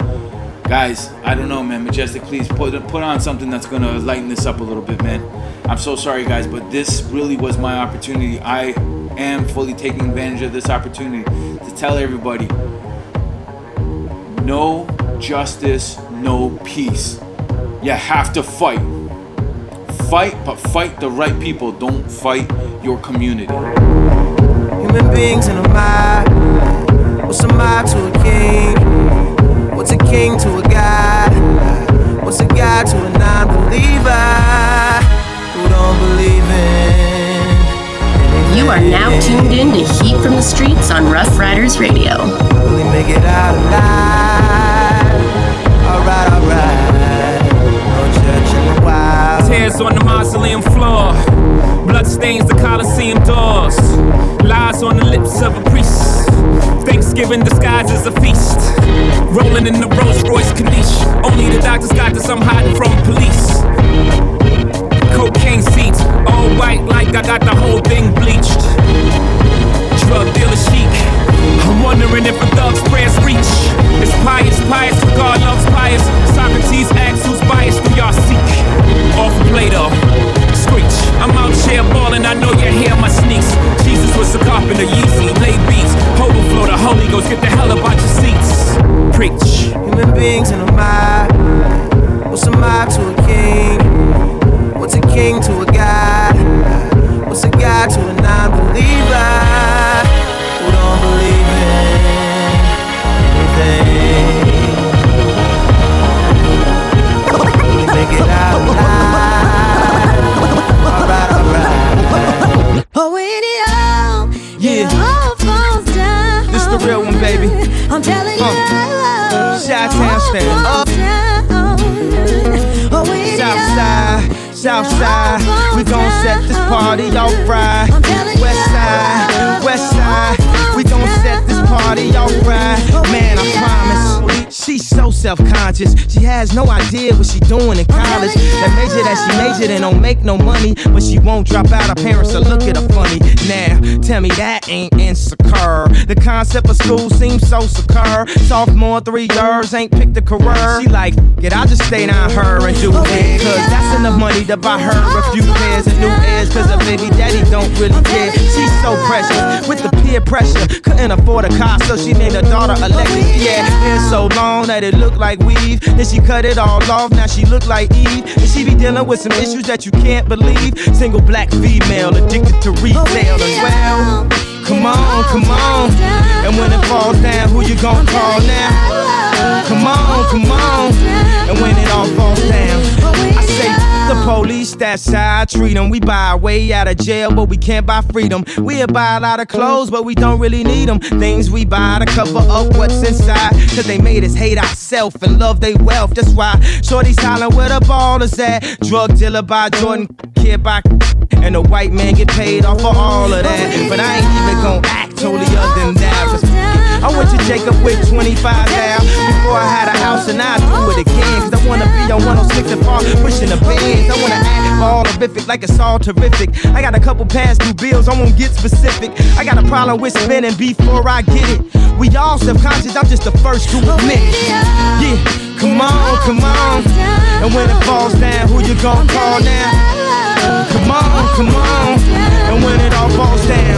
Guys, I don't know, man. Majestic, please put put on something that's gonna lighten this up a little bit, man. I'm so sorry, guys, but this really was my opportunity. I am fully taking advantage of this opportunity to tell everybody no justice, no peace. You have to fight. Fight, but fight the right people. Don't fight your community. Human beings in a mob. What's a mob to a king? What's a king to a god? What's a guide to a non-believer who don't believe in? You are now tuned in to Heat from the Streets on Ruff Ryders Radio. Will On the mausoleum floor. Blood stains the Coliseum doors. Lies on the lips of a priest. Thanksgiving disguised as a feast. Rolling in the Rolls Royce Caniche. Only the doctors got this, I'm hiding from police. Cocaine seats, all white like I got the whole thing bleached. Drug dealer chic. I'm wondering if a thug's prayers reach. It's pious, pious, God loves pious. Socrates asks who's biased, do y'all seek? Off Plato, screech. I'm out here balling, I know you hear my sneaks. Jesus was a carpenter, Yeezy, lay beats. Overflow the Holy Ghost, get the hell up out your seats. Preach. Human beings in a mob. What's a mob to a king? What's a king to a god? What's a god to a non-believer who don't believe in anything? Oh, when it all, Yeah. it all falls down. This the real one, baby. I'm telling Uh, you. Chi-town stand up. Oh, when it South side, south side, we gon' set this party off right. West side, west side, we gon' set this party off right. Man, I promise. She's so self-conscious. She has no idea what she doing in college. That major that she majored in don't make no money, but she won't drop out. Her parents will look at her funny. Now, tell me that ain't insecure. The concept of school seems so secure. Sophomore, three years, ain't picked a career. She like, get, I'll just stay down her and do it. Cause that's enough money to buy her a few pairs of new ears. Cause her baby daddy don't really care. She's so precious with the peer pressure. Couldn't afford a car, so she named her daughter Alexis. Yeah, hair so long that it looked like weave. Then she cut it all off, now she look like Eve. And she be dealing with some issues that you can't believe. Single black female addicted to retail as well. Come on, come on. And when it falls down, who you gon' call now? Come on, come on. And when it all falls down, I say the police, that's how I treat them. We buy our way out of jail, but we can't buy freedom. We'll buy a lot of clothes, but we don't really need them. Things we buy to cover up what's inside. Cause they made us hate ourselves and love their wealth. That's why Shorty's hollering where the ball is at. Drug dealer by Jordan, kid by and the white man get paid off for all of that. But I ain't even gonna act totally other than that. I went to Jacob with 25 now before I had a house and I do it again. Cause I wanna be on 106 and Park pushing the bands. I wanna act all horrific like it's all terrific. I got a couple past due bills, I won't get specific. I got a problem with spending before I get it. We all subconscious, I'm just the first to admit. Yeah, come on, come on. And when it falls down, who you gonna call now? Come on, come on. And when it all falls down,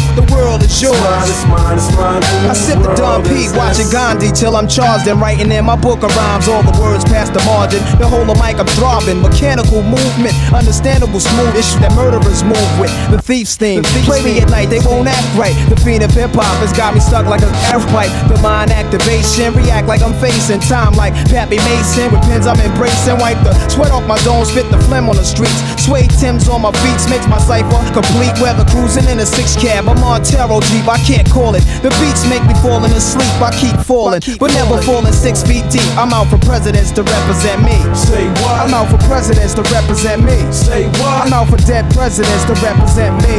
The world is yours. It's mine, it's mine, it's mine. I sip the Don P, watching Gandhi till I'm charged and writing in my book of rhymes. All the words past the margin. The whole of mic I'm throbbing. Mechanical movement, understandable smooth issue that murderers move with. The thief's theme. Play me at night, they won't act right. The fiend of hip hop has got me stuck like a air pipe. The mind activation, react like I'm facing time like Pappy Mason. With pins I'm embracing. Wipe the sweat off my dome, spit the phlegm on the streets. Sway Tim's on my beats makes my cipher complete. Weather cruising in a six cab. I'm on Tarot Jeep, I can't call it. The beats make me falling asleep. I keep falling, but never falling six feet deep. I'm out for presidents to represent me. Say what? I'm out for presidents to represent me. Say what? I'm out for dead presidents to represent me.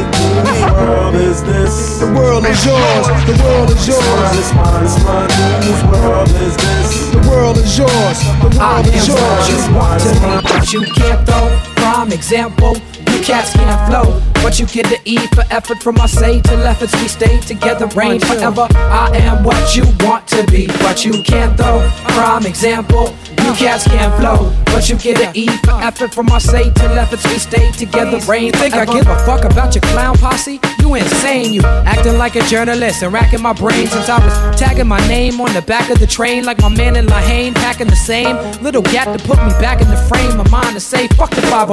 Whose world is this? The world is yours. The world is yours. It's mine, it's mine, it's mine. Whose world is this? The world is yours. The I world is am yours. you want to be, but you can't though. Prime example, you cats can't flow. But you get the E for effort from our say till efforts we stay together, reign forever. I am what you want to be, but you can't though. Prime example, You cats can't flow, but you get an E for effort from our say till efforts we stay together. Rain, think I give a fuck about your clown posse? You insane, you acting like a journalist and racking my brain since I was tagging my name on the back of the train like my man in Lahane, packing the same little gap to put me back in the frame of mind to say fuck the 5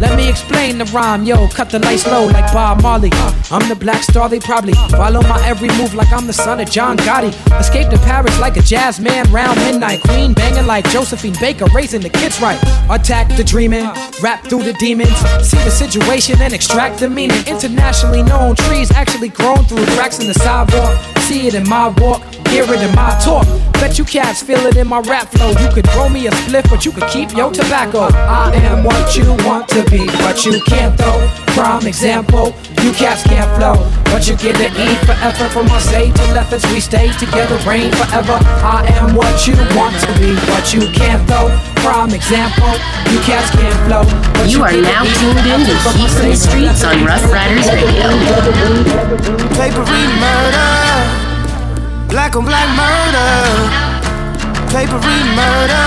Let me explain the rhyme, yo, cut the lights low like Bob Marley. Uh, I'm the black star, they probably follow my every move like I'm the son of John Gotti. Escape to Paris like a jazz man round midnight. Queen banging like Josephine Baker, raising the kids right. Attack the dreaming, rap through the demons. See the situation and extract the meaning. Internationally known trees actually grown through cracks in the sidewalk. See it in my walk, hear it in my talk. Bet you cats feel it in my rap flow. You could throw me a spliff, but you could keep your tobacco. I am what you want to be, but you can't though. Prime example, you cats can't flow, but you get an E for effort from our say till efforts we stay together, reign forever. I am what you want to be, but you can't though. Prime example, you cats can't flow. but You are now tuned in to effort from Heat from the Streets on Rough stay Riders Radio. Papery murder, black on black murder, papery murder,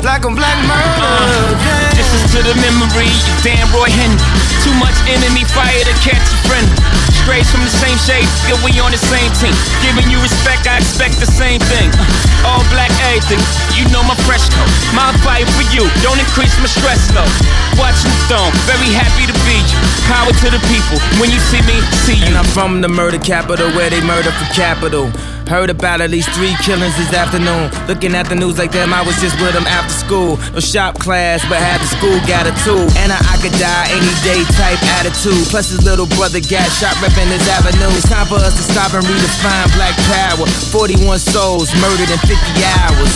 black on black murder. Yeah. This is to the memory of Dan Roy Henry. Too much enemy fire to catch a friend. Strays from the same shade, feel we on the same team. Giving you respect, I expect the same thing. Uh, All black everything, you know my fresh coat. My fight for you, don't increase my stress though. Watching the throne, very happy to be you. Power to the people, when you see me, see you. And I'm from the murder capital where they murder for capital. Heard about at least three killings this afternoon. Looking at the news like them, I was just with them after school. No shop class, but had the school got a tool. And a I could die any day type attitude. Plus his little brother got shot repping his avenue. It's time for us to stop and redefine black power. 41 souls murdered in 50 hours.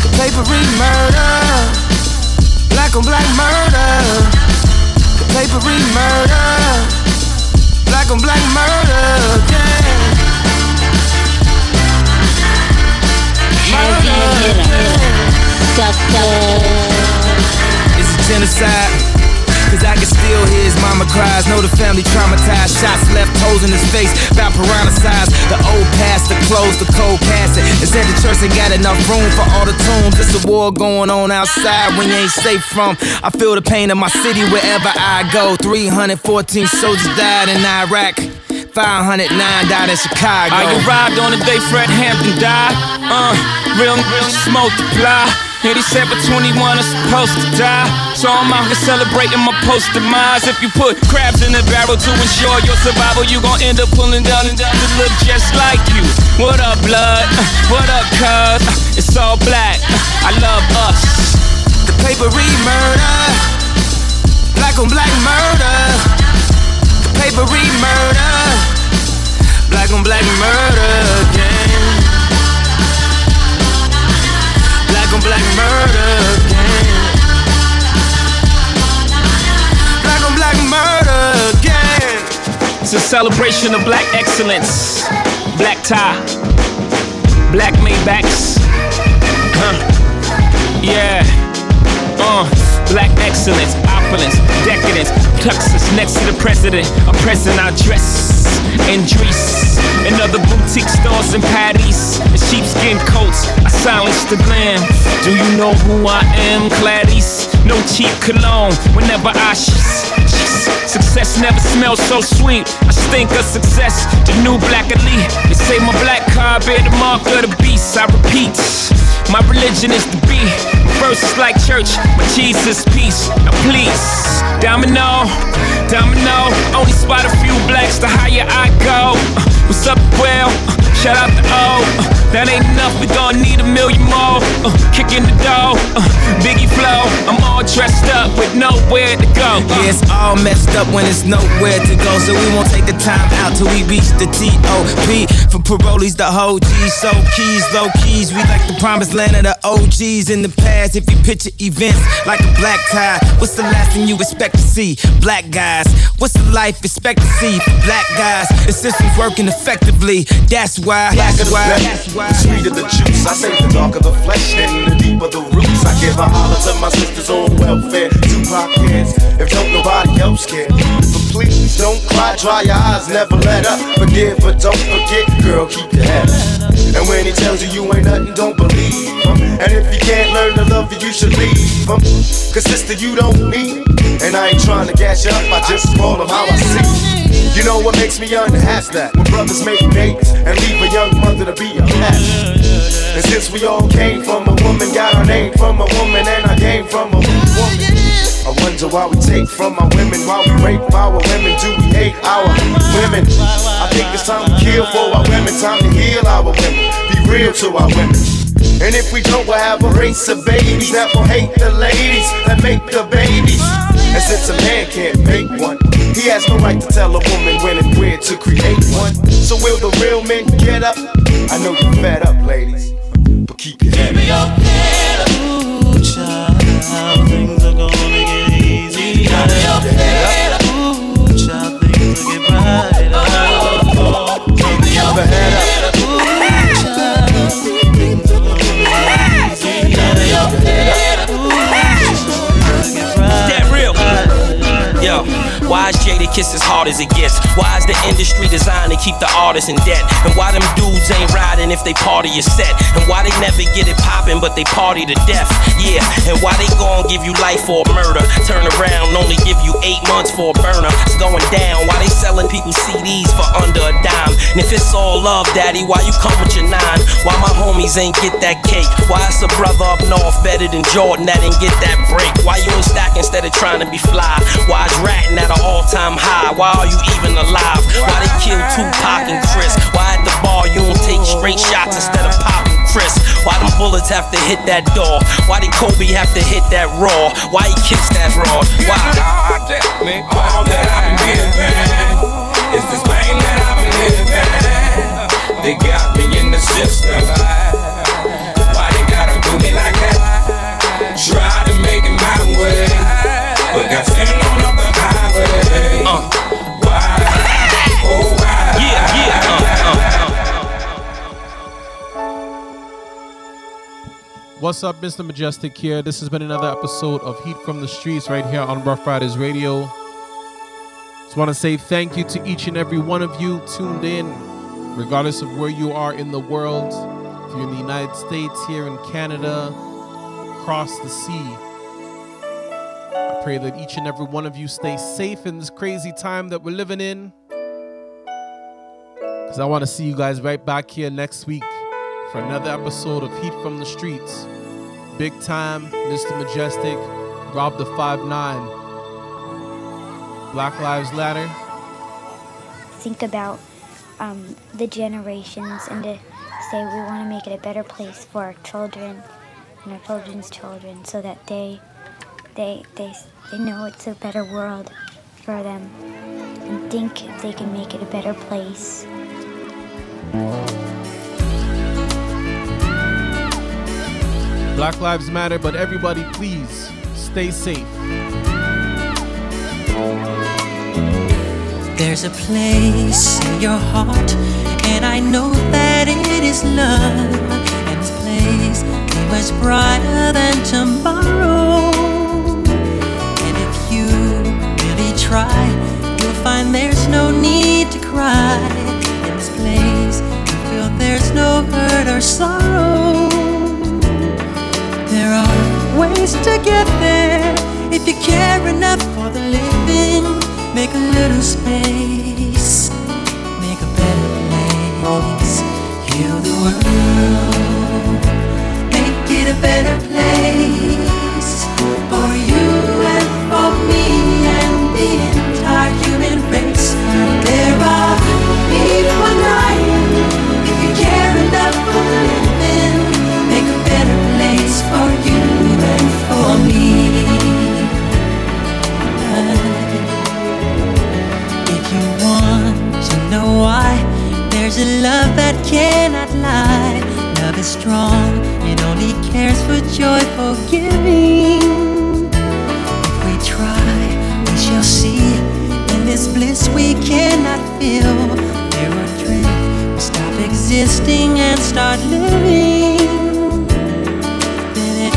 The papery murder, black on black murder. The papery murder, black on black murder. Yeah. It's a genocide. Cause I can still hear his mama cries. Know the family traumatized. Shots left holes in his face. About piranha. The old pastor closed the cold casket. And said the church ain't got enough room for all the tombs. It's a war going on outside when you ain't safe from. I feel the pain of my city wherever I go. 314 soldiers died in Iraq. 509 died in Chicago. I arrived on the day Fred Hampton died. Uh, real, smoke fly. 87 21 is supposed to die. So I'm out here celebrating my post demise. If you put crabs in the barrel to ensure your survival, you gon' end up pulling down and down to look just like you. What up, blood? What up, cuz? It's all black. I love us. The papery murder, black on black murder. The papery murder, black on black murder again. Black murder again. Black on black murder again. It's a celebration of black excellence. Black tie, black Maybachs. Huh. Yeah. Uh, black excellence, opulence, decadence. Tuxus next to the president. I'm pressing our dress and Dries. And other boutique stores and patties. in sheepskin coats. I silence the glam. Do you know who I am, Clarice? No cheap cologne whenever I sh- Success never smells so sweet. I stink of success. The new black elite. They say my black card bear the mark of the beast. I repeat, my religion is the be. Is like church, my Jesus peace. Now please, domino, domino. Only spot a few blacks the higher I go. What's up, well? Shout out to O. That ain't enough, we gon' need a million more. Uh, kicking the door, uh, Biggie flow. I'm all dressed up with nowhere to go. Uh, Yeah, it's all messed up when it's nowhere to go. So we won't take the time out till we reach the T.O.P. For parolees, the whole G. So keys, low keys. We like the promised land of the OGs in the past. If you picture events like a black tie, what's the last thing you expect to see? Black guys. What's the life expectancy for black guys? The system's working effectively. That's why. That's why. That's why. The sweeter the juice, I say the darker the flesh and the deeper the roots. I give a holler to my sisters on welfare. Tupac kids, if don't nobody else care. Please don't cry dry your eyes, never let up. Forgive, but don't forget, girl, keep your head up. And when he tells you you ain't nothing, don't believe him. And if you can't learn to love you, you should leave him. Cause sister, you don't need. And I ain't trying to gas you up, I just call him how I see. You know what makes me unhappy? that when brothers make babies and leave a young mother to be a pastor. And since we all came from a woman, got our name from a woman, and I came from a woman. I wonder why we take from our women, why we rape our women, do we hate our women? I think it's time to kill for our women, time to heal our women, be real to our women. And if we don't, we'll have a race of babies that will hate the ladies that make the babies. And since a man can't make one, he has no right to tell a woman when and where to create one. So will the real men get up? I know you're fed up, ladies, but keep your head up. Ooh, child, things are gonna why is Kiss as hard as it gets? Why is the industry designed to keep the artists in debt? And why them dudes ain't riding if they party is set? And why they never get it poppin' but they party to death? Yeah, and why they gon' give you life for a murder? Turn around, only give you eight months for a burner. It's going down. Why they selling people CDs for under a dime? And if it's all love, daddy, why you come with your nine? Why my homies ain't get that cake? Why it's a brother up north better than Jordan that didn't get that break? Why you ain't stack instead of trying to be fly? Why is ratting at an all-time high? Why are you even alive? Why they kill Tupac and Chris? Why at the bar you don't take straight shots instead of popping Chris? Why them bullets have to hit that door? Why did Kobe have to hit that raw? Why he kicks that broad? Why? all that I've been giving. It's this pain that I've been living. They got me in the system. Why they gotta do me like that? Try to make it my way, but got sitting on the Uh, uh. Uh, What's up, Mr. Majestic here. This has been another episode of Heat from the Streets right here on Ruff Ryders Radio. Just want to say thank you to each and every one of you tuned in, regardless of where you are in the world. If you're in the United States, here in Canada, across the sea. I pray that each and every one of you stay safe in this crazy time that we're living in. Because I want to see you guys right back here next week for another episode of Heat from the Streets. Big time, Mr. Majestic, Rob the 5 9. Black Lives Matter. think about um, the generations and to say we want to make it a better place for our children and our children's children so that they they they, they know it's a better world for them and think they can make it a better place. Black Lives Matter, but everybody please stay safe. There's a place in your heart, and I know that it is love. And this place is much brighter than tomorrow. Try, you'll find there's no need to cry. In this place, you feel there's no hurt or sorrow. There are ways to get there if you care enough for the living. Make a little space, make a better place. Heal the world, make it a better place love that cannot lie. Love is strong, it only cares for joyful giving. If we try, we shall see. In this bliss we cannot feel. There are dreams, we stop existing and start living. Then it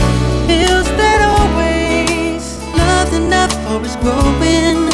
feels that always love's enough for growing.